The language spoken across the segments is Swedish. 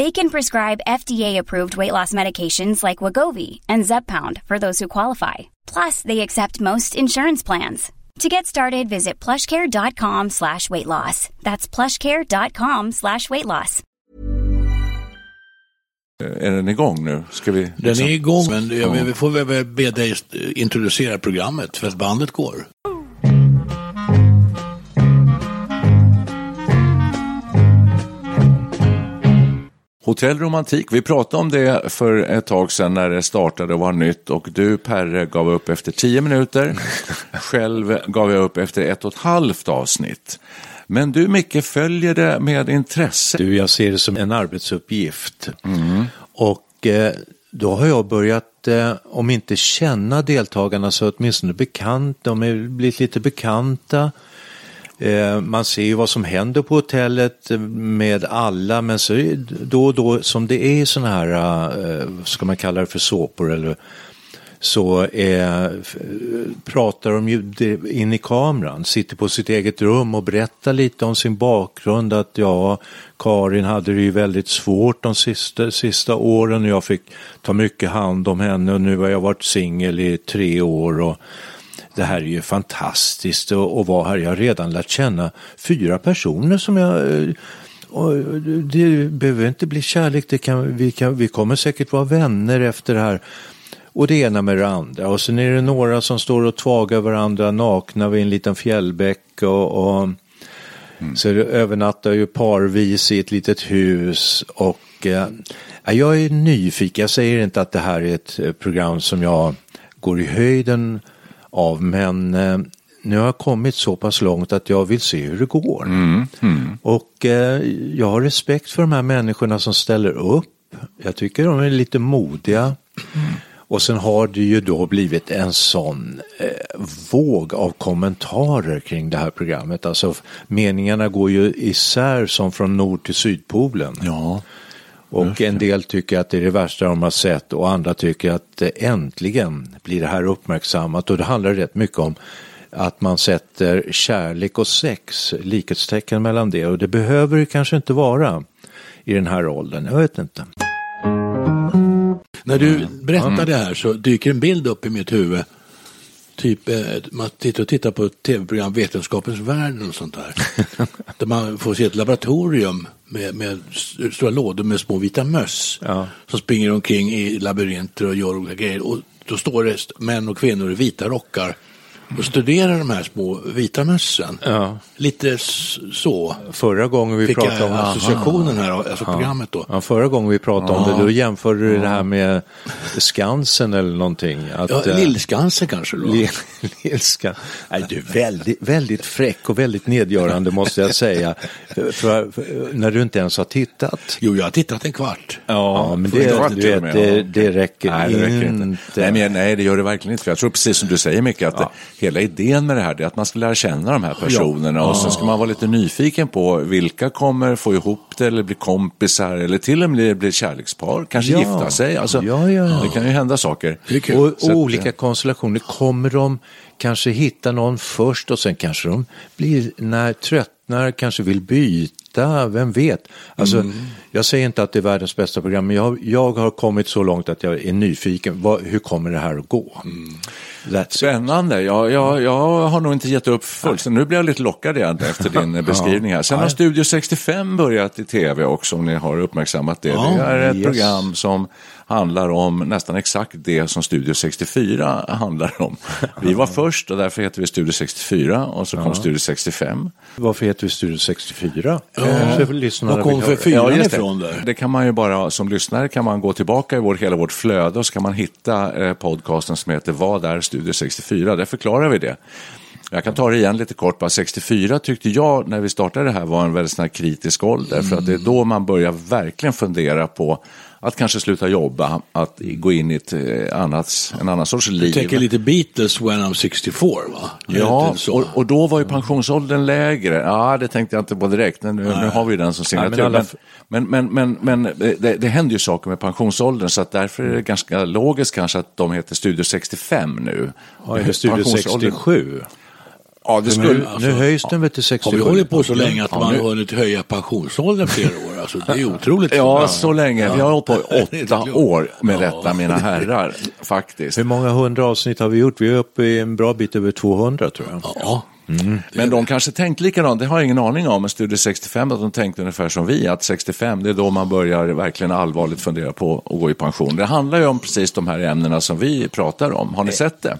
They can prescribe FDA-approved weight loss medications like Wagovi and Zepbound for those who qualify. Plus, they accept most insurance plans. To get started, visit plushcare.com slash weight loss. That's plushcare.com slash weight loss. Eh, är den igång nu? Ska vi, Den är igång, men ja, vi får väl be dig introducera programmet för att bandet går. Hotell Romantik, vi pratade om det för ett tag sedan när det startade och var nytt och du Perre gav upp efter tio minuter. Själv gav jag upp efter ett och ett halvt avsnitt. Men du Micke följer det med intresse. Du, jag ser det som en arbetsuppgift. Och eh, då har jag börjat, eh, om inte känna deltagarna så åtminstone bekant, de är blivit lite bekanta. Eh, man ser ju vad som händer på hotellet med alla men så är det då och då som det är sådana här, eh, vad ska man kalla det för såpor eller så eh, pratar de ju in i kameran, sitter på sitt eget rum och berättar lite om sin bakgrund. Att ja, Karin hade det ju väldigt svårt de sista, sista åren och jag fick ta mycket hand om henne och nu har jag varit singel i tre år. Och, det här är ju fantastiskt att att vara här. Jag har redan lärt känna fyra personer som jag eh, och det behöver inte bli kärlek, det kan, vi, kan, vi kommer säkert vara vänner efter det här. Och det ena med det andra. Och sen är det några som står och tvagar varandra nakna vid en liten fjällbäck. Och, och Så det övernattar ju parvis i ett litet hus. Och eh, ja, jag är nyfiken, jag säger inte att det här är ett eh, program som jag går i höjden av. Men eh, nu har jag kommit så pass långt att jag vill se hur det går. Och eh, jag har respekt för de här människorna som ställer upp. Jag tycker de är lite modiga. Och sen har det ju då blivit en sån eh, våg av kommentarer kring det här programmet. Alltså meningarna går ju isär som från nord till sydpolen. Ja, Och en del tycker att det är det värsta de har sett och andra tycker att äntligen blir det här uppmärksammat. Och det handlar rätt mycket om att man sätter kärlek och sex, likhetstecken mellan det. Och det behöver det kanske inte vara i den här åldern, jag vet inte. När du berättar det här så dyker en bild upp i mitt huvud. Typ, eh, man tittar och tittar på tv-program, Vetenskapens värld och sånt där. där man får se ett laboratorium med, med st- stora lådor med små vita möss. Ja. Som springer omkring i labyrinter och gör olika grejer. Och då står det män och kvinnor i vita rockar och studerar de här små vita mössen. Ja. Lite så Förra gången vi fick pratade om associationen här, alltså programmet då. Ja, förra gången vi pratade om det, då jämförde du det här med Skansen eller någonting. Att, Ja, eh, Lillskansen kanske då. Lill- Lillskan. Nej, du är väldigt, väldigt fräck och väldigt nedgörande måste jag säga. För, för, för, när du inte ens har tittat. Jo, jag har tittat en kvart. Ja, men det, kvart du vet, det, ja. det räcker Nej, det räcker inte. inte. Nej, men, nej, det gör det verkligen inte. För jag tror precis som du säger Micke, att det, hela idén med det här är att man ska lära känna de här personerna och så ska man vara lite nyfiken på vilka kommer få ihop det eller bli kompisar eller till och med bli kärlekspar, kanske Ja. gifta sig. Alltså, Ja, ja, ja. Det kan ju hända saker. Och, och att, olika konstellationer. Kommer de kanske hitta någon först och sen kanske de blir, när tröttnar, kanske vill byta, vem vet? Alltså, Jag säger inte att det är världens bästa program, men jag, jag har kommit så långt att jag är nyfiken. Vad, hur kommer det här att gå? That's it. Spännande. Jag, jag, jag har nog inte gett upp fullständigt. Nu blir jag lite lockad igen efter din eh, beskrivning här. Sen har Studio 65 börjat i tv också, om ni har uppmärksammat det. Det är ett yes. program som handlar om nästan exakt det som Studio 64 handlar om. Vi var först och därför heter vi Studio 64 och så kom Studio 65. Varför heter vi Studio 64? Ja. Lyssnarna Var kom för fyran just ifrån det. där? Det kan man ju bara, som lyssnare kan man gå tillbaka i vår, hela vårt flöde och så kan man hitta eh, podcasten som heter Vad är Studio 64? Där förklarar vi det. Jag kan ta det igen lite kort. Bara 64 tyckte jag när vi startade det här var en väldigt kritisk ålder. För att det är då man börjar verkligen fundera på att kanske sluta jobba, att gå in i ett eh, annat, en annan sorts liv. Jag tänker lite Beatles when I'm 64 va? Ja, och, och då var ju pensionsåldern lägre. Ja, det tänkte jag inte på direkt. Men nu, nu har vi ju den som signatur. men alla- Men, men, men, men, men det, det händer ju saker med pensionsåldern så att därför är det ganska logiskt kanske att de heter Studio 65 nu. Ja, eller Studio Pensionsåldern- 67. Ja, det Nu, skulle... nu höjs den väl till Har 67? vi hållit på så länge att Ja, man nu- har hunnit höja pensionsåldern flera år? Alltså, det är otroligt. Ja, så länge. Vi har hållit på åtta år med Ja. detta, mina herrar. Faktiskt. Hur många hundra avsnitt har vi gjort? Vi är uppe i en bra bit över 200 tror jag. Ja, Men de kanske tänkte likadant, det har jag ingen aning om, men Studio 65, att de tänkte ungefär som vi, att 65 det är då man börjar verkligen allvarligt fundera på att gå i pension. Det handlar ju om precis de här ämnena som vi pratar om. Har ni sett det?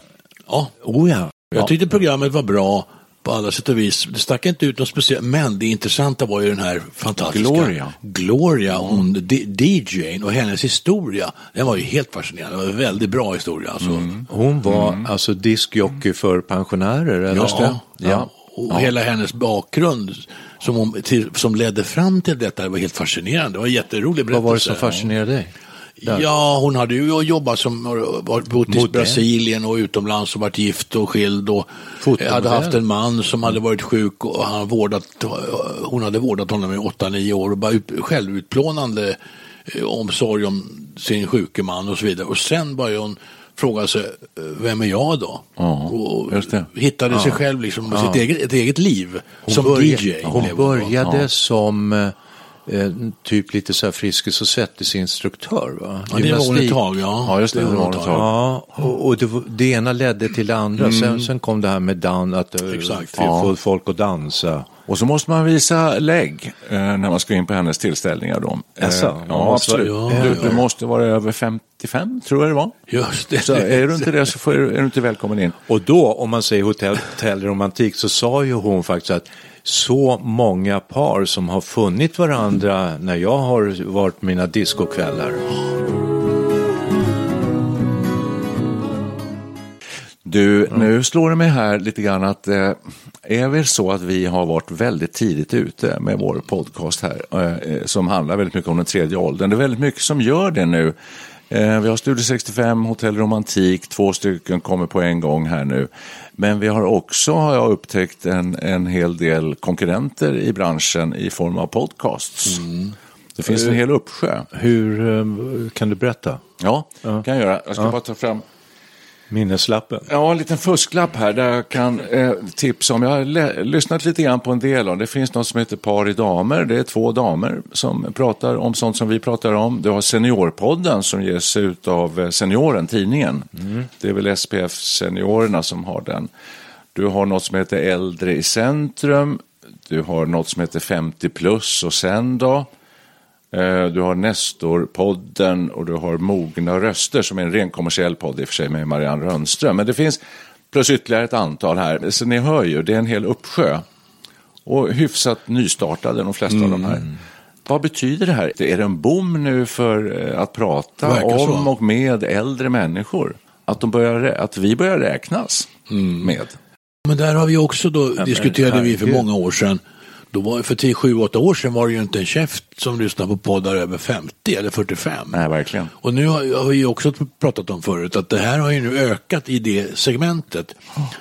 ja. Oh ja. Jag tyckte programmet var bra på alla sätt och vis. Det stack inte ut något speciellt, men det intressanta var ju den här fantastiska Gloria. Gloria, hon D- DJn och hennes historia. Den var ju helt fascinerande. Det var en väldigt bra historia. Alltså. Hon var alltså diskjockey för pensionärer, eller? Ja, ja. Och hela hennes bakgrund som, hon, till, som ledde fram till detta det var helt fascinerande. Det var en jätterolig berättelse. Vad var det som fascinerade dig? Där. Ja, hon hade ju jobbat som, bott i. Brasilien och utomlands och varit gift och skild och Fotomodell. hade haft en man som hade varit sjuk och han vårdat, hon hade vårdat honom i 8-9 år och bara ut, självutplånande eh, omsorg om sin sjuke man och så vidare. Och sen började hon fråga sig, eh, vem är jag då? Ja, och hittade sig själv liksom, med sitt eget, ett eget liv som börja- DJ. Hon började som eh, typ lite så här Friskis och Svettis-instruktör, va? Ja, det var hon ett tag, ja. Ja, just det, det var hon ett tag. Ja, och, och det, det ena ledde till det andra. Sen, sen kom det här med dan, att eh, Exakt. få folk att dansa. Och så måste man visa lägg eh, när man ska in på hennes tillställningar. Då. Eh, Jaså? ja, absolut. Ja, du, ja. du måste vara över 55, tror jag det var. Just det. Så är du inte det så får, är du inte välkommen in. Och då, om man säger hotell, hotellromantik, så sa ju hon faktiskt att så många par som har funnit varandra när jag har varit på mina discokvällar. Du, nu slår det mig här lite grann att eh, är det så att vi har varit väldigt tidigt ute med vår podcast här eh, eh, som handlar väldigt mycket om den tredje åldern. Det är väldigt mycket som gör det nu. Eh, vi har Studio 65, Hotell Romantik, två stycken kommer på en gång här nu. Men vi har också, har jag upptäckt, en, en hel del konkurrenter i branschen i form av podcasts. Det finns en hel uppsjö. Hur eh, kan du berätta? Ja, kan jag göra. Jag ska bara ta fram Minneslappen. Ja, en liten fusklapp här där jag kan eh, tipsa om. Jag har lyssnat lite grann på en del av det. finns något som heter Par i damer. Det är två damer som pratar om sånt som vi pratar om. Du har Seniorpodden som ges ut av eh, Senioren, tidningen. Det är väl SPF Seniorerna som har den. Du har något som heter Äldre i centrum. Du har något som heter 50 plus och sen då? Eh, Du har Nestor-podden och du har Mogna röster som är en ren kommersiell podd i och för sig med Marianne Rönnström. Men det finns plus ytterligare ett antal här. Så ni hör ju, det är en hel uppsjö. Och hyfsat nystartade de flesta av de här. Vad betyder det här? Är det en bom nu för eh, att prata Verkar så. om och med äldre människor? Att, de börjar, att vi börjar räknas med? Men där har vi också då, men diskuterade vi för många år sedan. Då var, för 10, 7, 8 år sedan var det ju inte en käft som lyssnade på poddar över 50 eller 45. Nej, verkligen. Och nu har, vi ju också pratat om förut att det här har ju nu ökat i det segmentet.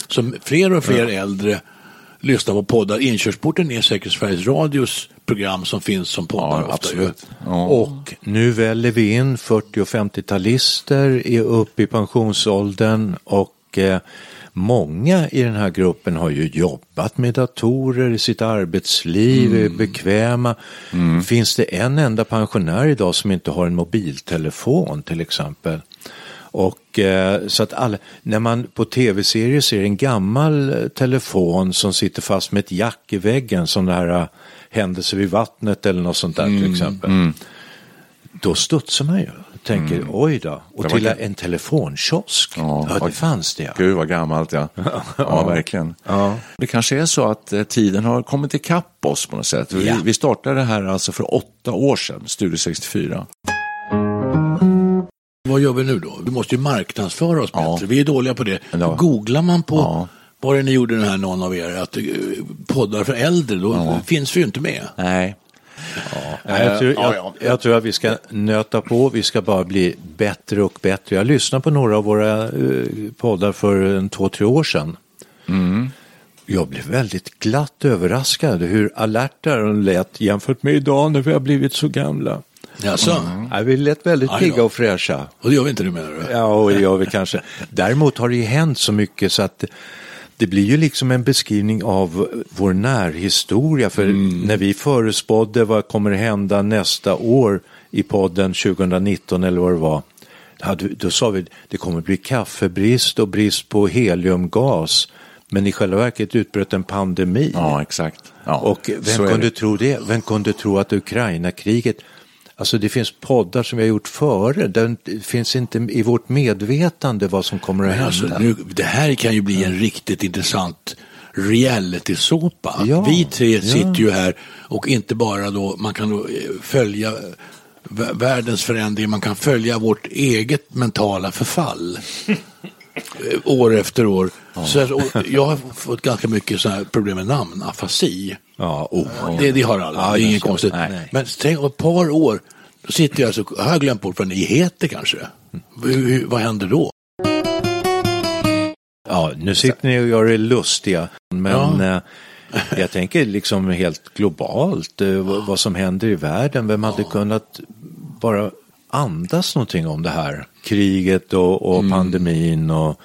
Som fler och fler äldre lyssnar på poddar. Inkörsporten är säkert Sveriges Radios program som finns som poddar. Ja, absolut. Ja. Och nu väljer vi in 40 och 50-talister är upp i pensionsåldern och eh, många i den här gruppen har ju jobbat med datorer i sitt arbetsliv, är bekväma. Finns det en enda pensionär idag som inte har en mobiltelefon till exempel? Och eh, så att alla, när man på tv-serier ser en gammal telefon som sitter fast med ett jack i väggen som det här eh, händelser vid vattnet eller något sånt där till exempel. då studsar man ju. Tänker oj då. Och var till en telefonkiosk. Ja, Ja, det fanns det. ja. Gud vad gammalt ja. Ja, verkligen. Det kanske är så att eh, tiden har kommit ikapp oss på något sätt. Vi, Ja. vi startade det här alltså för åtta år sedan, Studio 64. Vad gör vi nu då? Vi måste ju marknadsföra oss Ja. bättre. Vi är dåliga på det. Ja. Googlar man på, Ja. vad det ni gjorde den här någon av er, att eh, poddar för äldre, då finns vi ju inte med. Nej. Nej, jag, tror, ja, jag, ja. jag tror att vi ska nöta på, vi ska bara bli bättre och bättre. Jag lyssnade på några av våra eh, poddar för en två, tre år sedan. Jag blev väldigt glatt överraskad hur alerta de lät jämfört med idag när vi har blivit så gamla. Jaså? Ja, vi lät väldigt pigga och fräscha. Och det gör vi inte nu menar du? Ja, och det gör vi kanske. Däremot har det ju hänt så mycket så att det blir ju liksom en beskrivning av vår närhistoria. För när vi förespådde vad kommer hända nästa år i podden 2019 eller vad det var. Då, sa vi det kommer bli kaffebrist och brist på heliumgas. Men i själva verket utbröt en pandemi. Ja, exakt. Ja, Och vem kunde det. tro det? Vem kunde tro att Ukraina-kriget Alltså det finns poddar som vi har gjort före. Det finns inte i vårt medvetande vad som kommer att Men hända. alltså, nu, det här kan ju bli en riktigt intressant reality-såpa. Ja, Vi tre ja. sitter ju här och inte bara då, man kan då eh, följa vä- världens förändring, man kan följa vårt eget mentala förfall. Eh, år efter år. Så, att- och jag har fått ganska mycket så här problem med namn, afasi. Ja, oh, Det, det har alla, Ja, det är ja, inget ja. konstigt. Nej. Men tänk om ett par år, då sitter jag så, har jag glömt bort vad ni heter kanske. Hur, vad händer då? Ja, nu sitter ni och gör er lustiga. Men eh, jag tänker liksom helt globalt eh, vad, som händer i världen. Vem hade kunnat bara andas någonting om det här? Kriget och, och Mm. pandemin och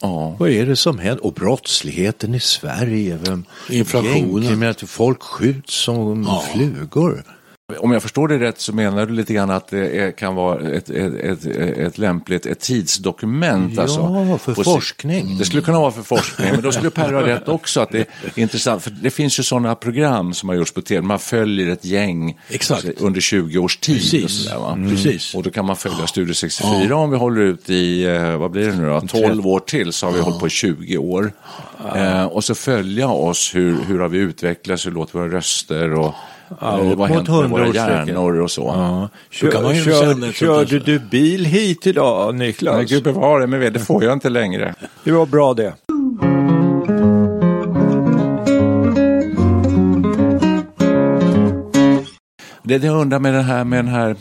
Ja. vad är det som händer? Och brottsligheten i Sverige. Vem, Inflationen. Folk skjuts som Ja. flugor. Om jag förstår det rätt så menar du lite grann att det är, kan vara ett, ett, ett, ett lämpligt ett tidsdokument. Ja, alltså, för forskning. Det skulle kunna vara för forskning, men då skulle Per ha rätt också att det är intressant. För det finns ju sådana program som har gjorts på tv, man följer ett gäng Exakt. under 20 års tid. Precis. Och, sådär, va? Precis. och då kan man följa Studio 64 om vi håller ut i, eh, vad blir det nu då, 12 år till så har vi hållit på i 20 år. Eh, och så följa oss, hur, hur har vi utvecklats, hur låter våra röster och Ja, eh, upp vad har mot våra 100-årsstrecket. hjärnor och så. Ja. Då kan man ju Kör, kör, körde du bil hit idag Niklas? Nej, gud bevare mig, det får jag inte längre. Det var bra det. Det jag undrar med den här, med den här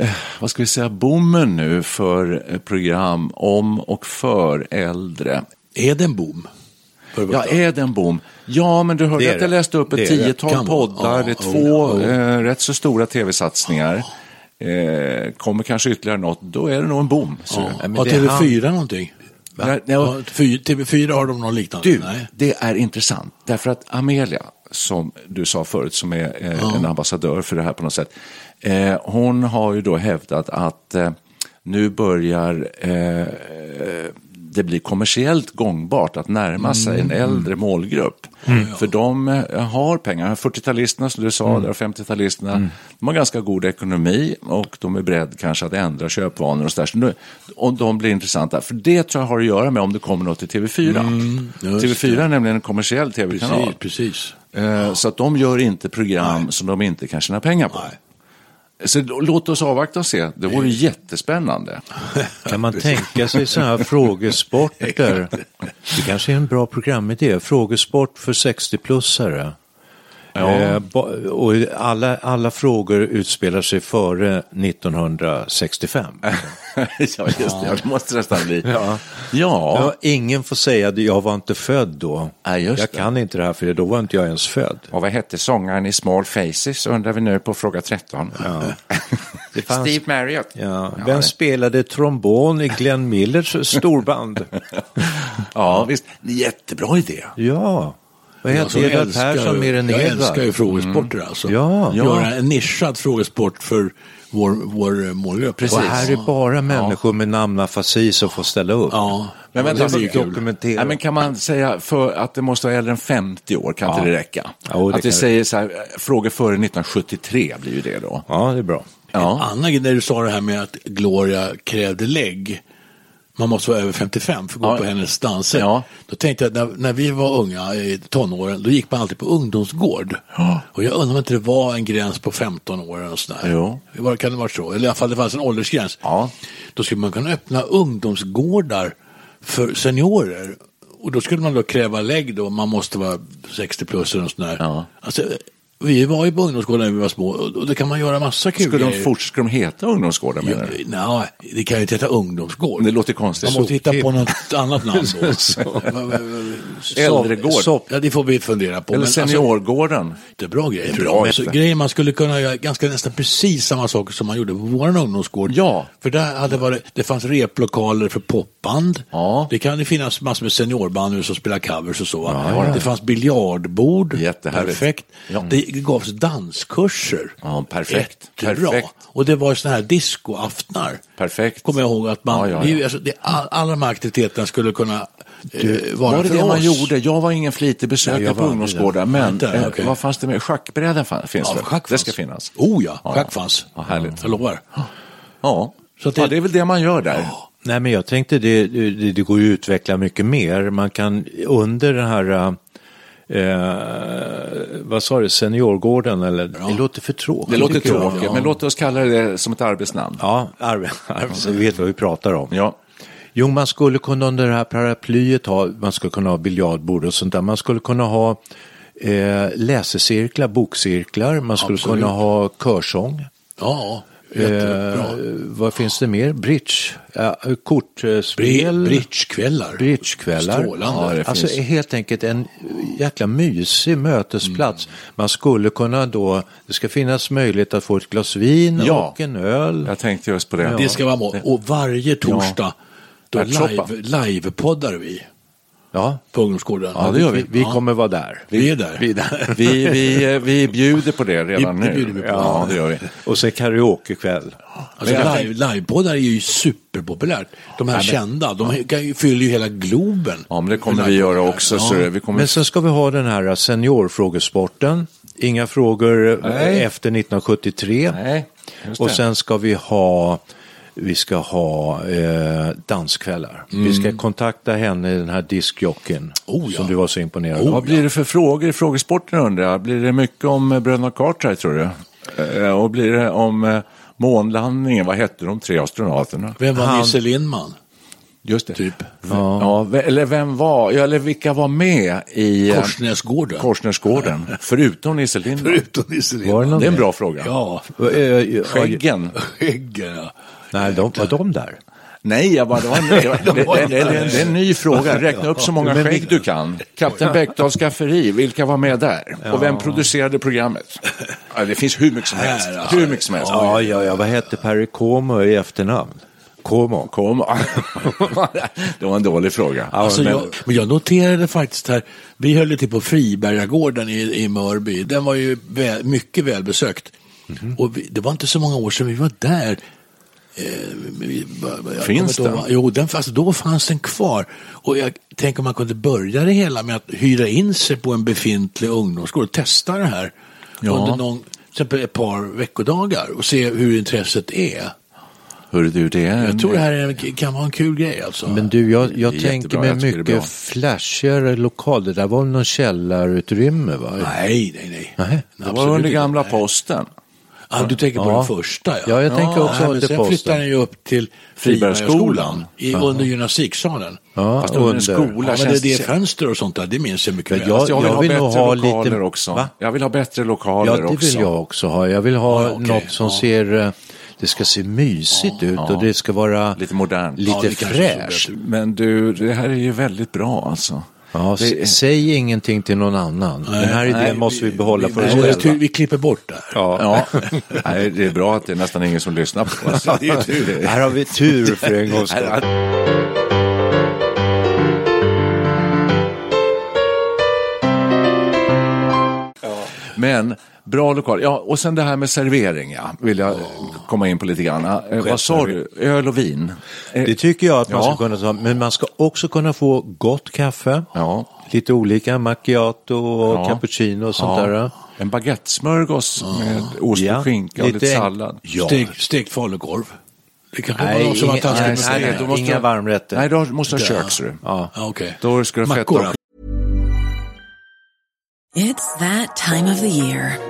eh, vad ska vi säga, bommen nu för eh, program om och för äldre. Är det en boom? Ja, är det en boom? Ja, men du hörde att jag det. läste upp ett tiotal poddar, Ja, är ja, två ja. eh, rätt så stora tv-satsningar. Eh, kommer kanske ytterligare något, då är det nog en boom. Så. Ja. men Har det TV4 någonting? Nej, nej, Ja, fy- TV4 har de någon liknande? Du, Nej. det är intressant. Därför att Amelia, som du sa förut, som är eh, en ambassadör för det här på något sätt. Eh, hon har ju då hävdat att eh, nu börjar eh, det bli kommersiellt gångbart att närma sig en äldre målgrupp. För de eh, har pengar. 40-talisterna som du sa, och 50-talisterna, de har ganska god ekonomi och de är beredda kanske att ändra köpvanor och så där. Så nu, och de blir intressanta. För det tror jag har att göra med om det kommer något till TV4. just TV4 är nämligen en kommersiell tv-kanal. Precis, precis. Eh, Så att de gör inte program som de inte kan tjäna pengar på. Nej. Så låt oss avvakta och se. Det vore jättespännande. Kan man tänka sig sådana här frågesporter? Det kanske är en bra programidé. Frågesport för 60-plussare. Ja. Eh, och alla, alla frågor utspelar sig före 1965. ja, just det. Ja, det måste nästan bli. Ja. Ja, Ja, ingen får säga att jag var inte född då. Just jag det. kan inte det här för då var inte jag ens född. och vad hette sångaren i Small Faces undrar vi nu på fråga 13. Det fanns- Steve Marriott. Ja. Ja, Vem det- spelade trombon i Glenn Millers storband? Ja, visst. Jättebra idé. ja, Vad Jag heter som Edvard Persson mer än Jag Edvard? älskar ju frågesporter alltså. Ja. Göra en nischad frågesport för vår, vår eh, målgrupp. Och här är bara människor med namnafasi som får ställa upp. Ja, Men ja, vänta, det blir alltså, dokumentera. Nej, men kan man säga för att det måste vara äldre än 50 år, kan inte det räcka? Jo, det att vi säger så här, frågor före 1973 blir ju det då. Ja, det är bra. Ja. Anna, när du sa det här med att Gloria krävde lägg. Man måste vara över 55 för att gå Ja. på hennes danser. Ja. Då tänkte jag, när, när vi var unga i tonåren, då gick man alltid på ungdomsgård. Och jag undrar om inte det var en gräns på 15 år eller sådär. Jo. Var, kan det vara så? Eller i alla fall det fanns en åldersgräns. Ja. Då skulle man kunna öppna ungdomsgårdar för seniorer. Och då skulle man då kräva lägg då, man måste vara 60 plus eller något sånt där. Ja. Alltså, vi var ju på ungdomsgårdar när vi var små och då kan man göra massa kul Skulle de, fort, ska de heta ungdomsgårdar Ja, menar du? nej, det kan ju inte heta ungdomsgård. Det låter konstigt. Man måste hitta på något annat namn då. Äldregård. Sopp- Ja, det får vi fundera på. Eller Men alltså, seniorgården. det är bra grejer. bra. Men så, inte. grejer man skulle kunna göra ganska nästan precis samma saker som man gjorde på vår ungdomsgård. Ja. För där hade varit, det fanns replokaler för popband. Ja. Det kan ju finnas massor med seniorband nu som spelar covers och så. va? Det fanns biljardbord. Jättehärligt. Perfekt. Ja. Det gavs danskurser. Ja, perfekt. Jättebra. Perfekt. Och det var sådana här discoaftnar. Perfekt. Kommer jag ihåg att man, Ja, ja, ja. Det, alltså, det, all, alla de här aktiviteterna skulle kunna eh, vara Var det för det oss. man gjorde? Jag var ingen flitig besökare på var ungdomsgårdar, men Inte, eh, okej. vad fanns det med? Schackbrädan finns Ja, väl? schack Det ska finnas. Oh ja, Ja. schack fanns. Ja, härligt. Jag lovar. Ja, Så det... det- ja, det är väl det man gör där. Nej, men jag tänkte det, det, det går ju att utveckla mycket mer. Man kan under den här, eh, vad sa du, seniorgården eller? Det låter för tråkigt. Det låter tråkigt, ja. men låt oss kalla det som ett arbetsnamn. Ja, arbe- arbe- så vi vet vad vi pratar om. Ja. Jo, man skulle kunna under det här paraplyet ha, man skulle kunna ha biljardbord och sånt där. Man skulle kunna ha eh, läsecirklar, bokcirklar, man skulle Absolut. kunna ha körsång. Ja, jättebra. Eh, vad finns det mer? Bridge, ja, kortspel. Bri- Bridgekvällar. Bridgekvällar. Strålande. Ja, det alltså finns. helt enkelt en jäkla mysig mötesplats. Man skulle kunna då, det ska finnas möjlighet att få ett glas vin Ja. och en öl. Jag tänkte just på det. Det ska vara mål. Och varje torsdag då live, livepoddar vi Ja, på ungdomsgården. Ja, det gör vi. vi, vi kommer vara där. Vi är där. Vi är där. Vi, vi, eh, vi bjuder på det redan Vi- nu. bjuder vi på. Ja, det gör vi. Och så karaokekväll. Alltså, Men live, livepoddar är ju superpopulärt. De här kända, de kan ju- fyller ju hela Globen. Ja, men det kommer vi göra också. Så Ja. vi kommer... Men sen ska vi ha den här seniorfrågesporten. Inga frågor eh, Nej. efter 1973. Nej, Och sen ska vi ha vi ska ha eh, danskvällar. Vi ska kontakta henne, den här diskjockeyn, Oh, ja. som du var så imponerad Vad av. blir det för frågor i frågesporten undrar jag? Blir det mycket om eh, bröderna Cartwright tror du? Eh, Och blir det om eh, månlandningen? Vad hette de tre astronauterna? Vem var Han- Nisse Lindman? Just det. Typ. Ja, ve- eller vem var, ja, eller vilka var med i eh, Korsnäsgården. Korsnäsgården? Förutom Nisse Lindman. Förutom Nisse det Lindman. Det är en bra fråga. Ja, Skäggen? Skäggen ja. Nej, de, var de där? Nej, jag bara, det, var en, det, var- det, det, det, är en ny fråga. Räkna upp så många skägg du kan. Kapten Bäckdahls skafferi, vilka var med där? Och vem producerade programmet? Ja, det finns hur mycket som helst. Här. Hur mycket som helst. Ja, ja, ja, vad hette Perry Como i efternamn? Como. Kom. det var en dålig fråga. Alltså, men, jag, men jag noterade faktiskt här, vi höll till på Fribergagården i, i Mörby. Den var ju väl, mycket välbesökt. Mhm. Och vi, det var inte så många år sedan vi var där. Eh, Finns den? ihåg- Jo, den, alltså, då fanns den kvar. Och jag tänker om man kunde börja det hela med att hyra in sig på en befintlig ungdomsgård och testa det här Ja. under någon, till exempel ett par veckodagar och se hur intresset är. hörru du, det är Jag tror det här är, kan vara en kul grej alltså. Men du, jag, jag tänker mig mycket flashigare lokal. Det där var väl någon källarutrymme va? Nej, nej, nej. Nej. det var under gamla posten. Ah, du tänker på Ja. den första ja. Ja, jag tänker också men till sen posten. flyttade den ju upp till Fribergsskolan. I, under gymnastiksalen. Ja, Fast under en skola Ja, men det, det är fönster och sånt där, det minns jag mycket Ja, väl. jag- jag vill jag ha vill bättre nog ha lokaler lite- också. Va? Jag vill ha bättre lokaler Ja, det också. vill jag också ha. Jag vill ha Ja, okej. något som Ja. ser, eh, det ska se mysigt ut och det ska vara Lite modernt. lite Ja, fräscht. Men du, det här är ju väldigt bra alltså. Ja, Det Säg ingenting till någon annan. Den här idén nej, måste vi behålla för oss Nej, det är själva. vi klipper bort det här. Ja. Ja, Nej, det är bra att det är nästan ingen som lyssnar på oss. Det är tur det. Här har vi tur för en gångs skull. Men bra lokal. Ja, och sen det här med servering, ja, vill jag komma in på lite grann. Eh, vad sa du? Öl och vin? Eh, Det tycker jag att man Ja. ska kunna ta, men man ska också kunna få gott kaffe. Ja. Lite olika, macchiato och Ja. cappuccino och sånt Ja. där. En baguettesmörgås med ost Ja, och skinka och lite sallad. Ja. Stek, stekt falukorv. Det kanske var Nej, någon som var inga, taskig nej, nej, det. nej, då måste inga jag- varmrätter. Nej, då måste du ha kök, ser du. Ja. Ja, okej. Då ska du fetta. It's that time of the year.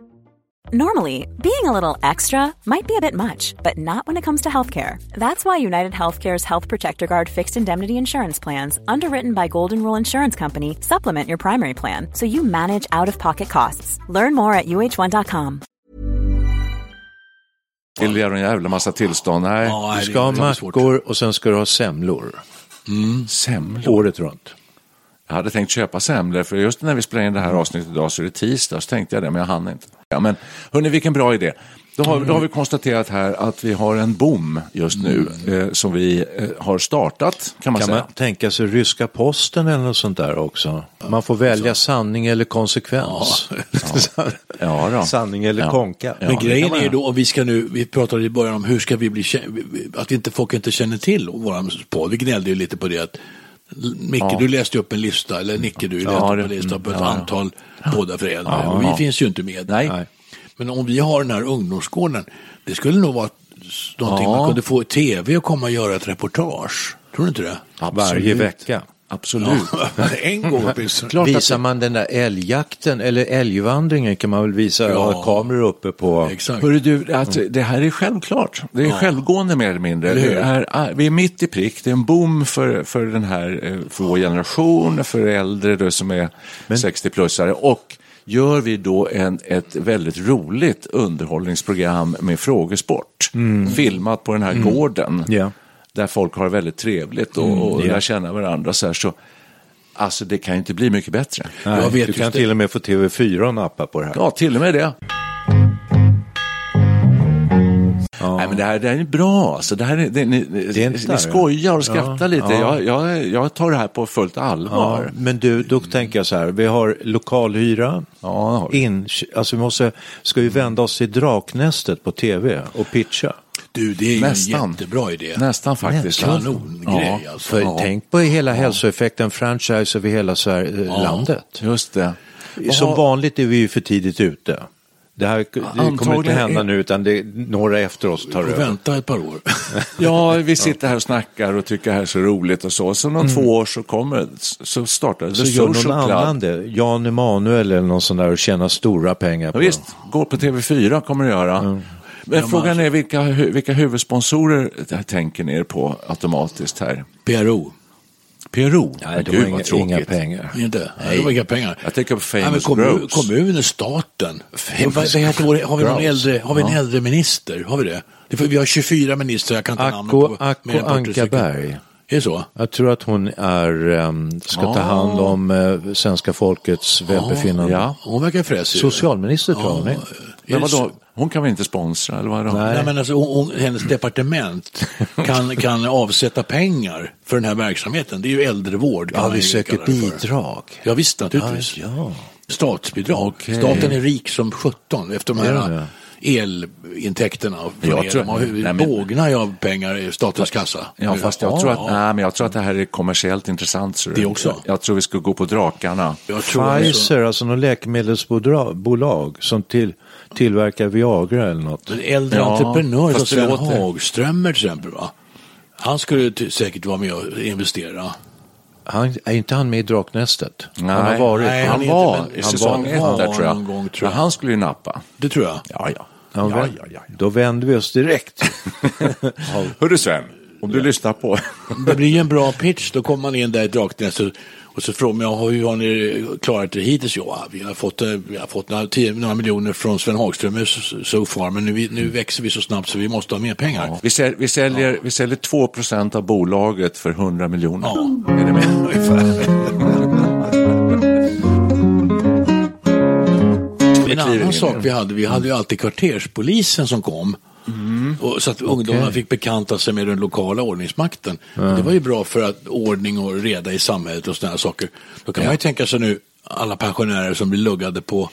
Normally, being a little extra might be a bit much, but not when it comes to healthcare. That's why United Healthcare's Health Protector Guard fixed indemnity insurance plans, underwritten by Golden Rule Insurance Company, supplement your primary plan so you manage out of pocket costs. Learn more at uh1.com. Vill vi göra en jävla massa tillstånd? Nej, Du ska ha är mackor och sen ska du ha semlor. semlor. Året runt. Jag hade tänkt köpa semlor, för just när vi spelade in det här avsnittet idag så är det tisdag, så tänkte jag det, men jag hann inte. Ja, men hörni, vilken bra idé. Då har, då har vi konstaterat här att vi har en bom just nu eh, som vi eh, har startat, kan man Kan säga. man tänka sig ryska posten eller något sånt där också? Man får välja sanning eller konsekvens. Ja, då. sanning eller Ja. konka. Ja, Men kan grejen är ju då, och vi ska nu, vi pratade i början om hur ska vi bli, att inte folk inte känner till våran podd. Vi gnällde ju lite på det att Micke, Ja. du läste upp en lista, eller Nicke, du läste Ja, upp en lista på ett ja, ja. antal poddar för äldre. Ja, och vi ja. finns ju inte med. Nej. Nej. Men om vi har den här ungdomsgården, det skulle nog vara någonting Ja. man kunde få i tv och komma och göra ett reportage. Tror du inte det? Varje vecka. Absolut. en gång åtminstone. Visar man den där älgjakten eller älgvandringen kan man väl visa Ja. kameror uppe på. Exakt. Hörru du, att det här är självklart. Det är Ja. självgående mer eller mindre. Det är, ah, vi är mitt i prick. Det är en boom för, för den här, eh, för vår generation, för äldre då, som är 60-plussare. Och gör vi då en, ett väldigt roligt underhållningsprogram med frågesport. Filmat på den här gården. Ja. Där folk har väldigt trevligt och, och ja. lär känna varandra. Så här, så, alltså det kan ju inte bli mycket bättre. Nej, Jag vet du kan det. till och med få TV4 att nappa på det här. Ja, till och med det. Nej, men det här, det här är bra. Alltså, det här är, det, ni, Det är inte ni skojar och skrattar ja. lite. Ja. Jag, jag, jag tar det här på fullt Ja, allvar. men du, då tänker jag så här, vi har lokalhyra, Ja, har vi. in, alltså vi måste, ska vi vända oss till Draknästet på tv och pitcha? Du, det är ju Nästan. en jättebra idé. Nästan faktiskt. Kanongrej alltså. För Ja. tänk på hela hälsoeffekten, franchise över hela Sverige, landet. Just det. Som vanligt är vi ju för tidigt ute. Det här det kommer inte hända nu utan det några efter oss tar över. vänta ett par år. Ja, vi sitter här och snackar och tycker det här är så roligt och så. Så om Mm. två år så kommer så startar The Så gör någon Social Club. annan det, Jan Emanuel eller någon sån där och tjänar stora pengar Ja, på visst, går på TV4 kommer det göra. Men frågan är vilka, vilka huvudsponsorer tänker ni er på automatiskt här? PRO. PRO? Nej, de Gud, vad inga, tråkigt. inga pengar. Inte? Nej. Det var inga pengar. Jag tänker på Nej, men Famous kommun, Gross. kommunen, staten. Famous Vad- heter vår, har vi någon äldre, har vi en Ja. äldre minister? Har vi det? det för, vi har 24 ministrar, jag kan inte namnen på Acko mer än 40 stycken. Ankarberg. Är det så? Jag tror att hon är, ehm, ska ta Ja. hand om eh, svenska folkets välbefinnande. Ja. Hon verkar fräsig. Socialminister tror jag hon är. Är Men vadå, hon kan väl inte sponsra eller vadå? Nej. Nej, men alltså, hon, hon, hennes departement kan, kan avsätta pengar för den här verksamheten. Det är ju äldrevård. Ja, vi söker bidrag. Ja, visst naturligtvis. Ja, Statsbidrag. Okej. Staten är rik som 17 efter de Ja, här elintäkterna. Jag tror- De har nej, men- bågnar ju av pengar i statens kassa. Ja, fast jag, Ja, tror att, ja. nej, men jag tror att det här är kommersiellt intressant. Så Det också? Jag tror vi ska gå på drakarna. Jag tror alltså- Pfizer, alltså något läkemedelsbolag bolag som till, tillverkar Viagra eller något. En äldre Ja, entreprenör som Sven låter- Hagströmer till exempel. Va? Han skulle säkert vara med och investera. Han, är inte han med i Draknästet? Nej, han har varit. nej, han han var inte- i han säsong var- ett var där tror jag. någon gång, tror Men jag. han skulle ju nappa. Det tror jag. Ja, ja. Ja, ja, ja, ja. Då vänder vi oss direkt. Hörru Sven, om du lyssnar på. Det blir en bra pitch. Då kommer man in där i Draknästet och så frågar man hur har ni klarat det hittills? Ja, vi har fått, eh, vi har fått några, tio, några miljoner från Sven Hagström so- far, men nu, nu växer vi så snabbt så vi måste ha mer pengar. Vi, säl, vi, säljer, vi säljer 2 av bolaget för 100 miljoner. Ja. Är ni med? En annan sak vi hade, vi hade ju alltid kvarterspolisen som kom. Och så att ungdomarna fick bekanta sig med den lokala ordningsmakten. Det var ju bra för att ordning och reda i samhället och sådana saker. Då kan man ju tänka sig nu alla pensionärer som blir luggade på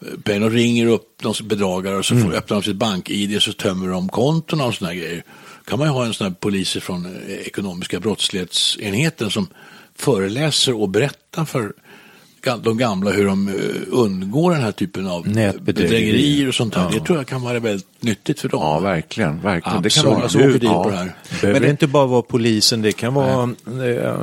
eh, pengar och ringer upp de bedragare och så får, öppnar de sitt bank-id så tömmer de kontona och sådana grejer. kan man ju ha en sån här poliser från eh, ekonomiska brottslighetsenheten som föreläser och berättar för de gamla hur de eh, undgår den här typen av Nätbedrägerier. bedrägerier och sånt där. Det tror jag kan vara väldigt nyttigt för dem. Ja, verkligen. verkligen. Absolut. Det kan vara Alltså, åker dit på det här. Men det- inte bara vara polisen, det kan vara eh,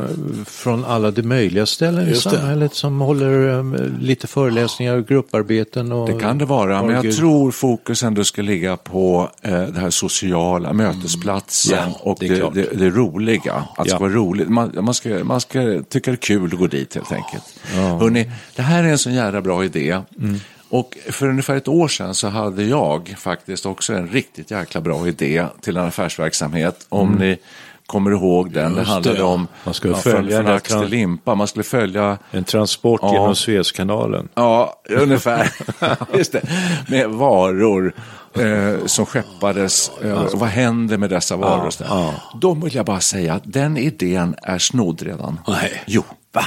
från alla de möjliga ställen i Just det. samhället som håller eh, lite föreläsningar och grupparbeten. Och Det kan det vara, men jag tror fokus ändå ska ligga på eh, det här sociala, mötesplatsen Ja, och det det, är det, det, roliga. Att det ska Ja. vara roligt. Man, man, ska, man ska tycka det är kul att gå dit helt enkelt. Hörrni, det här är en sån jävla bra idé. Mm. Och för ungefär ett år sedan så hade jag faktiskt också en riktigt jäkla bra idé till en affärsverksamhet. Om ni kommer ihåg den. Det Just handlade det, ja. om Man skulle från, följa från ax till limpa. Man skulle följa En transport Ja. genom Suezkanalen. Ja, ungefär. Just det. Med varor eh, som skeppades. Eh, vad händer med dessa varor? så där. Då vill jag bara säga att den idén är snodd redan. Nej. Jo, va?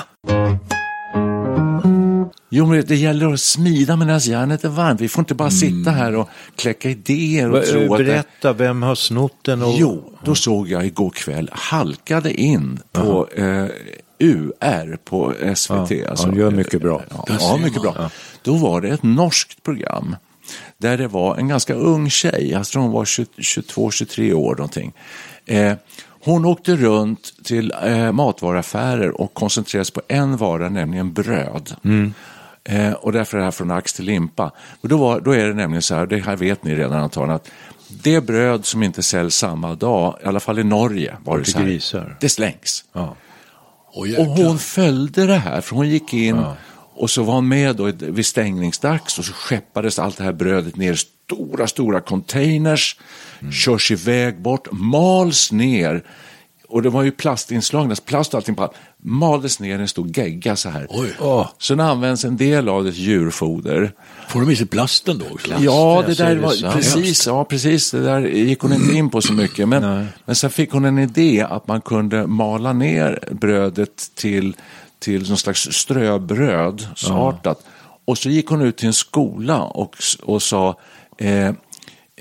Jo, men det gäller att smida medan järnet är varmt. Vi får inte bara sitta här och kläcka idéer och tro att. Berätta, vem har snott den? Och... Jo, då såg jag igår kväll, halkade in på eh, UR på SVT. Ja, ja, de gör mycket bra. Ja, ja mycket bra. Då var det ett norskt program där det var en ganska ung tjej, jag tror hon var 22-23 år någonting. Eh, hon åkte runt till eh, matvaruaffärer och koncentrerade sig på en vara, nämligen bröd. Eh, och därför är det här från ax till limpa. Och då, var, då är det nämligen så här, det här vet ni redan antagligen, att det bröd som inte säljs samma dag, i alla fall i Norge, var det så här, det slängs. Ja. Och Och hon följde det här, för hon gick in och så var hon med då vid stängningsdags och så skeppades allt det här brödet ner i stora, stora containers, körs iväg bort, mals ner. Och det var ju plastinslag, plast och allting på, maldes ner i en stor gegga så här. Oj. Sen används en del av det till djurfoder. Får de i sig plasten då också? Ja, det alltså, där är det var sant? precis, ja, precis, det där gick hon inte in på så mycket. Men, men sen fick hon en idé att man kunde mala ner brödet till, till någon slags ströbrödsartat. Och så gick hon ut till en skola och, och sa, eh,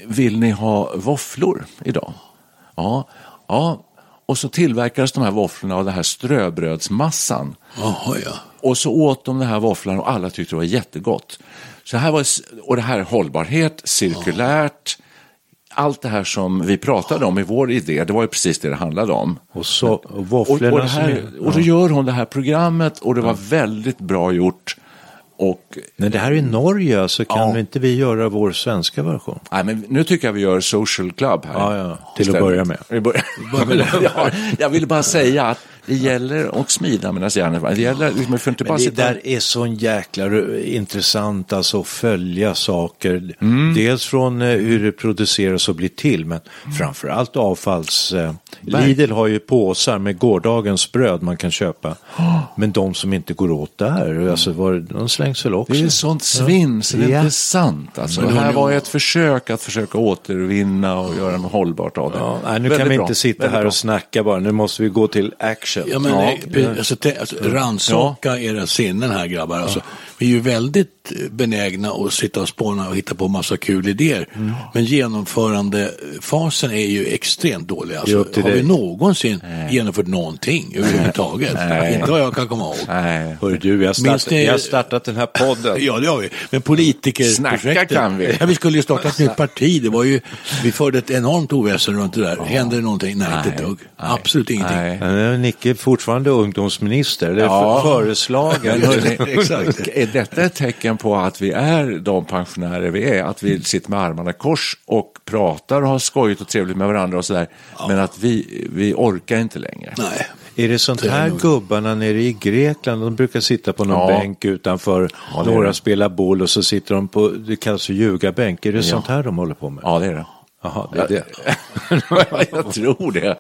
vill ni ha våfflor idag? Ja, ja. Och så tillverkades de här våfflorna av den här ströbrödsmassan. Jaha, ja. Och så åt de den här våfflan och alla tyckte det var jättegott. Så här var, och det här är hållbarhet, cirkulärt, allt det här som vi pratade om i vår idé, det var ju precis det det handlade om. Och, så, och Och, och, här, är- och då gör hon det här programmet och det var väldigt bra gjort. Och, Men det här är Norge, så kan Ja. inte vi göra vår svenska version? nej, men nu tycker jag vi gör social club här. Ja, ja, till att börja med. Jag ville bara säga att det gäller att smida medan järnet var- Det gäller, liksom, vi får inte bara Men det sitta... där är så jäkla intressant, alltså att följa saker. Mm. Dels från eh, hur det produceras och blir till, men framförallt avfalls... Eh, Lidl har ju påsar med gårdagens bröd man kan köpa. Men de som inte går åt där, alltså, var, de slängs väl också. Det är sånt svinn så det är Ja. inte sant. Alltså, det här var ett försök att försöka återvinna och göra något hållbart av det. Ja, nej, nu Väldigt kan vi bra. inte sitta Väldigt här bra. och snacka bara, nu måste vi gå till action. Ja, men Ja, alltså, alltså, rannsaka era sinnen här grabbar. Alltså, Vi är ju väldigt benägna att sitta och spåna och hitta på massa kul idéer. Mm. Men genomförandefasen är ju extremt dålig. Det är Alltså, har vi dig. någonsin genomfört någonting överhuvudtaget? Inte vad jag kan komma ihåg. Nej. Hörru du, vi har, startat, ni- vi har startat den här podden. Ja, det har vi. Men politikerprojektet. Snacka kan vi. Ja, vi skulle ju starta ett nytt parti. Det var ju, vi förde ett enormt oväsen runt det där. Hände det någonting? Nej, inte ett dugg. Absolut ingenting. Nej. Men är Nicke fortfarande ungdomsminister, eller Ja. för- föreslagen. Exakt. Är detta ett tecken på att vi är de pensionärer vi är? Att vi sitter med armarna i kors och pratar och har skojigt och trevligt med varandra och sådär. Men att vi, vi orkar inte längre. Nej. Är det sånt här gubbarna nere i Grekland, de brukar sitta på någon Ja. bänk utanför, är några det. spelar boll och så sitter de på, det kallas för ljugarbänk. Är det sånt här de håller på med? Ja, det är det. Jaha, det är det. jag tror det.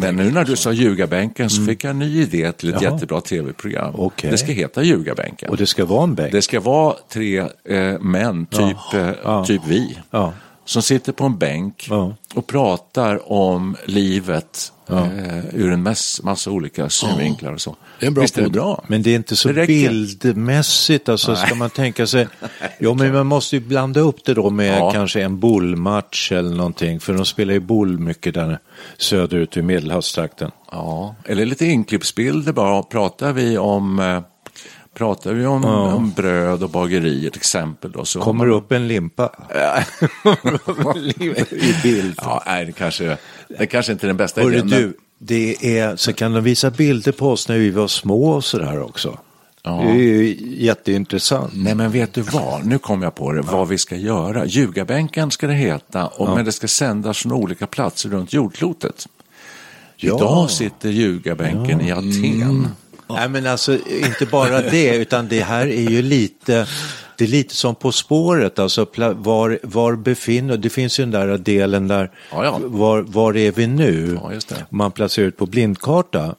Men nu när du sa ljugarbänken så fick jag en ny idé till ett Jaha. jättebra tv-program. Okej. Det ska heta ljugarbänken. Och det ska vara en bänk? Det ska vara tre eh, män, typ, eh, Ja. typ vi, Ja. Som sitter på en bänk Ja. och pratar om livet eh, ur en mass, massa olika synvinklar och så. Det är en bra Visst är det bra? Men det är inte så bildmässigt, alltså ska man tänka sig, jo men man måste ju blanda upp det då med Ja. kanske en bollmatch eller någonting, för de spelar ju boll mycket där söderut i medelhavstrakten. Ja, eller lite inklippsbilder bara. Pratar vi om, eh, pratar vi om, om bröd och bagerier till exempel. Då, så Kommer man- upp en limpa i bild. Ja, nej, det kanske, det kanske inte är den bästa Hörru idén. du, det är, så kan de visa bilder på oss när vi var små och sådär också. Ja. Det är ju jätteintressant. Nej men vet du vad, nu kom jag på det, vad vi ska göra. Ljugarbänken ska det heta, och, men det ska sändas från olika platser runt jordklotet. Ja. Idag sitter ljugarbänken i Aten. Nej men alltså inte bara det, utan det här är ju lite, det är lite som På spåret, alltså var, var befinner, det finns ju den där delen där, Ja, ja. Var, var är vi nu? Ja. Mm. Man placerar ut på blindkarta.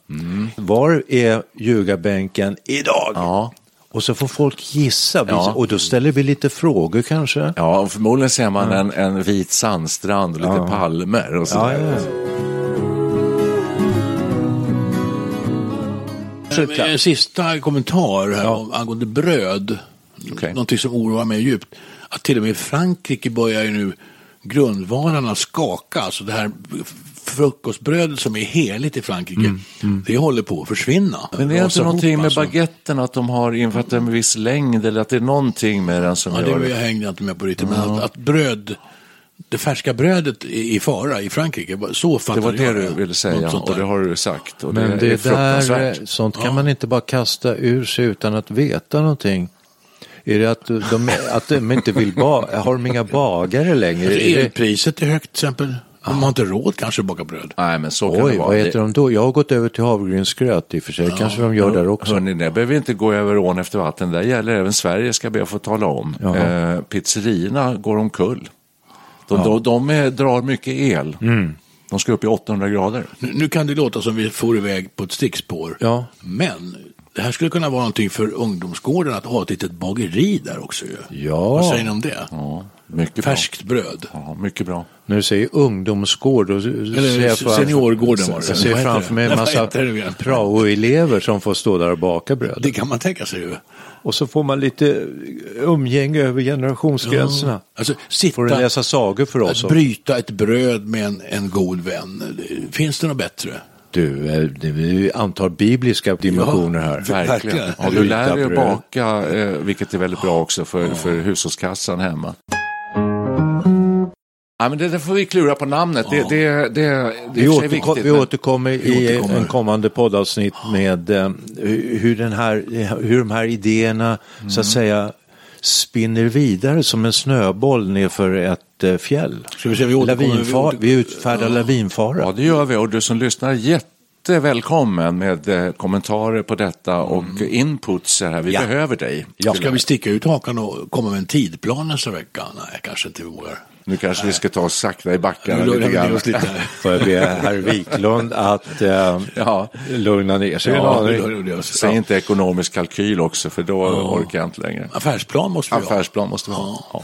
Var är ljugarbänken idag? Och så får folk gissa, Ja. och då ställer vi lite frågor kanske. Ja, och förmodligen ser man en, en vit sandstrand och lite palmer och sådär. Ja. Men En sista kommentar här om, angående bröd. Okej. Någonting som oroar mig djupt. Att till och med i Frankrike börjar ju nu grundvalarna skaka. Alltså det här frukostbrödet som är heligt i Frankrike. Det håller på att försvinna. Men det är inte någonting ihop, med alltså. baguetten att de har infört en viss längd eller att det är någonting med den som Ja, gör det det. jag hängde jag inte med på riktigt. Men att, att bröd, det färska brödet i fara i Frankrike. Så Det fattar var det jag du ville säga och det har du sagt. Och Men det, det, är där, fruktansvärt. eh, sånt kan man inte bara kasta ur sig utan att veta någonting. Är det att de, att de inte vill ba, har de inga bagare längre? Alltså, Är det, elpriset är högt till exempel. De har inte råd kanske att baka bröd. Nej, men så kan oj, det vara. vad äter de då? Jag har gått över till havregrynsgröt i och för sig. kanske de gör där också. Hörrni, det behöver inte gå över ån efter vatten. Det gäller även Sverige, ska jag be att få tala om. Eh, pizzerierna går omkull. De, de, de är, drar mycket el. Mm. De ska upp i 800 grader. Nu, nu kan det låta som vi får iväg på ett stickspår. Ja. Men det här skulle kunna vara någonting för ungdomsgården att ha ett litet bageri där också ju. Ja. Vad säger ni om det? Ja, mycket Färskt bröd. bra. Ja, mycket bra. När du säger ungdomsgård, Eller fram- seniorgården var det. Jag ser framför mig en massa praoelever som får stå där och baka bröd. Det kan man tänka sig ju. Och så får man lite umgänge över generationsgränserna. Alltså, sitta, Får du läsa sagor för oss? att bryta ett bröd med en, en god vän. Finns det något bättre? Du, eh, det vi antar bibliska dimensioner här. Verkligen. Verkligen. Ja, du lär dig att Bröd. baka, eh, vilket är väldigt bra också för, för hushållskassan hemma. Ja, men det där får vi klura på namnet. Det, det, det, det är i Vi, återkom, viktigt. vi men- återkommer Vi i återkommer. en kommande poddavsnitt med eh, hur, den här, hur de här idéerna så att säga spinner vidare som en snöboll nerför ett eh, fjäll. Ska vi se, vi återkommer- vi Lavinfar, åter- vi utfärdar lavinfara. Ja, det gör vi. Och du som lyssnar, jättevälkommen med eh, kommentarer på detta och inputs. Här. Vi Ja. behöver dig. Ska vi sticka ut hakan och komma med en tidplan nästa vecka? Nej, kanske inte vi vågar. Nu kanske vi ska ta oss sakta i backarna lite grann. lite här. Får jag be herr Wiklund att eh, Ja. lugna ner sig en Ja, oss. Säg Ja. inte ekonomisk kalkyl också, för då orkar jag inte längre. Affärsplan måste vi ha. Affärsplan måste vi ha. Ja.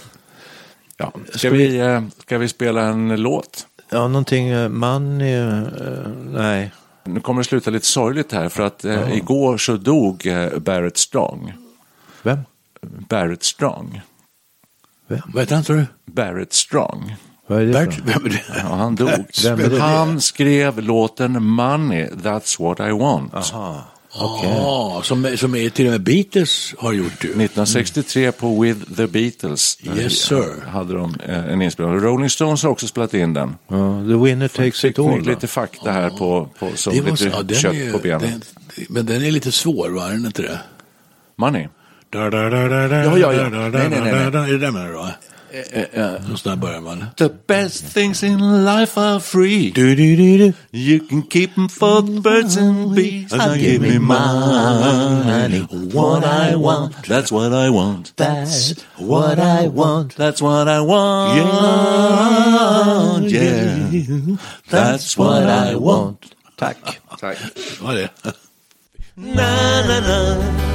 Ja. Ska, vi, eh, ska vi spela en låt? Ja, någonting, eh, man, eh, nej. Nu kommer det sluta lite sorgligt här för att eh, igår så dog eh, Barrett Strong. Vem? Barrett Strong. Vad heter han, tror du? Barrett Strong. Vad är det Bert? Vem är det? Ja, han dog. Vem är det? Han skrev låten Money, That's What I Want. Ja, som, som är till och med Beatles har gjort ju. 1963 på With the Beatles. Yes, sir. Hade de eh, en inspelning. Rolling Stones har också spelat in den. Ja, the winner takes it all. lite fakta här på, på som Det var lite ja, kött är på benen. den- Men den är lite svår, va? Är den inte det? Money. Ja, ja, ja. Nej, nej, nej, nej. Är det där menar du då? Eh, eh, Någon där börjar man. The best things in life are free. Du, du, du, du. You can keep them for the birds and bees. Now give me money, what I want. That's what I want. That's what I want. That's what I want. Yeah, yeah. That's what I want. Tack. Tack. Ja, det. Na na na.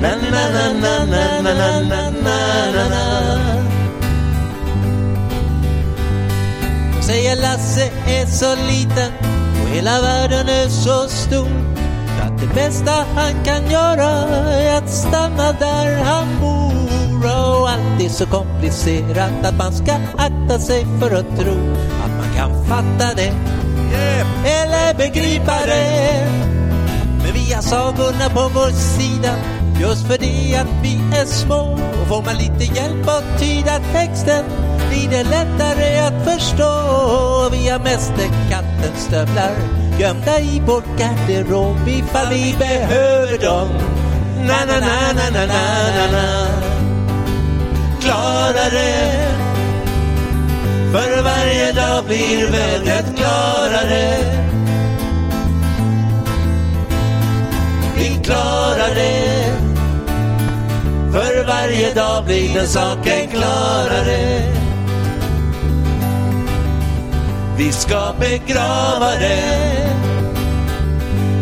na na na na na na na na na na na Säger Lasse är så liten och hela världen är så stor att det bästa han kan göra är att stanna där han bor och allt är så komplicerat att man ska akta sig för att tro att man kan fatta det eller begripa det men vi har sagorna på vår sida Just för det att vi är små Och får man lite hjälp att tyda texten Blir det lättare att förstå. Vi har mästerkattens stövlar Gömda i vår garderob Ifall vi behöver dem. Na na na na na na na na klarare. För varje dag blir vädret klarare. Vi klarar det för varje dag blir den saken klarare. Vi ska begrava det.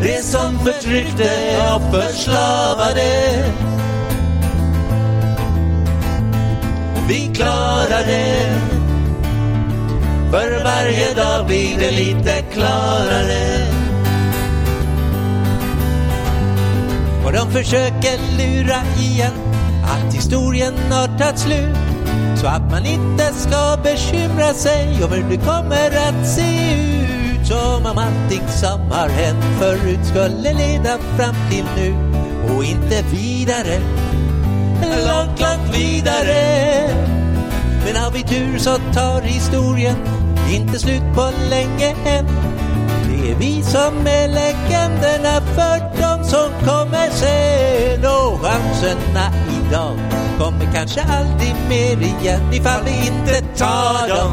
Det som förtryckte och förslavade. Vi klarar det. För varje dag blir det lite klarare. Och de försöker lura igen att historien har tagit slut. Så att man inte ska bekymra sig om hur det kommer att se ut. Som om allting som har hänt förut skulle leda fram till nu. Och inte vidare. Långt, långt vidare. Men har vi tur så tar historien inte slut på länge än det är vi som är legenderna för de som kommer sen och chanserna idag kommer kanske aldrig mer igen ifall vi inte tar dem.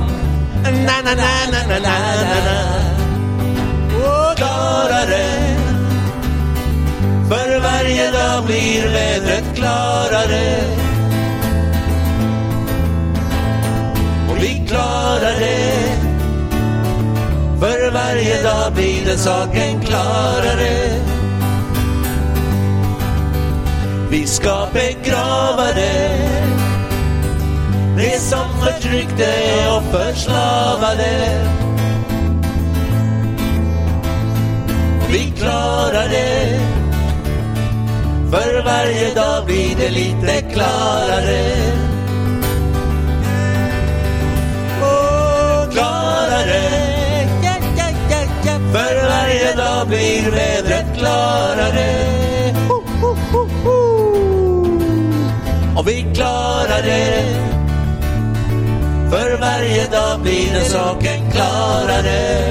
Na, na, na, na, na, na, na. Och För varje dag blir vädret klarare Och vi klarar det för varje dag blir den saken klarare. Vi ska begrava det. Det som förtryckte och förslavade. Vi klarar det. För varje dag blir det lite klarare. Varje dag blir vädret klarare Ho, ho, ho, ho. Och vi klarar det För varje dag blir den saken klarare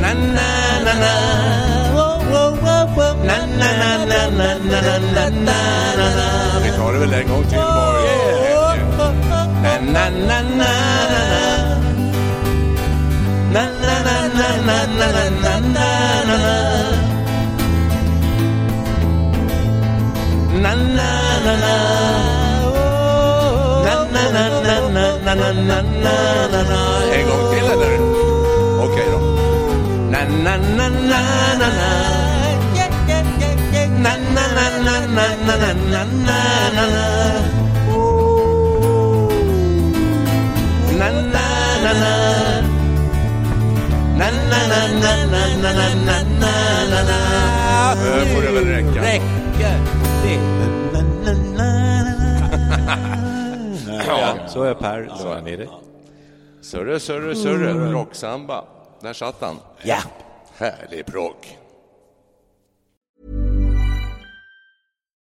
na na na vi tar det väl en gång till bara. En gång till eller? Okej då. Na-na-na-na-na-na... Nu får det väl räcka. Räcker det? Ja. Så är Per, lugna ner dig. Surre, surre, surre. Rocksamba. Där satt han. Ja. Härlig progg.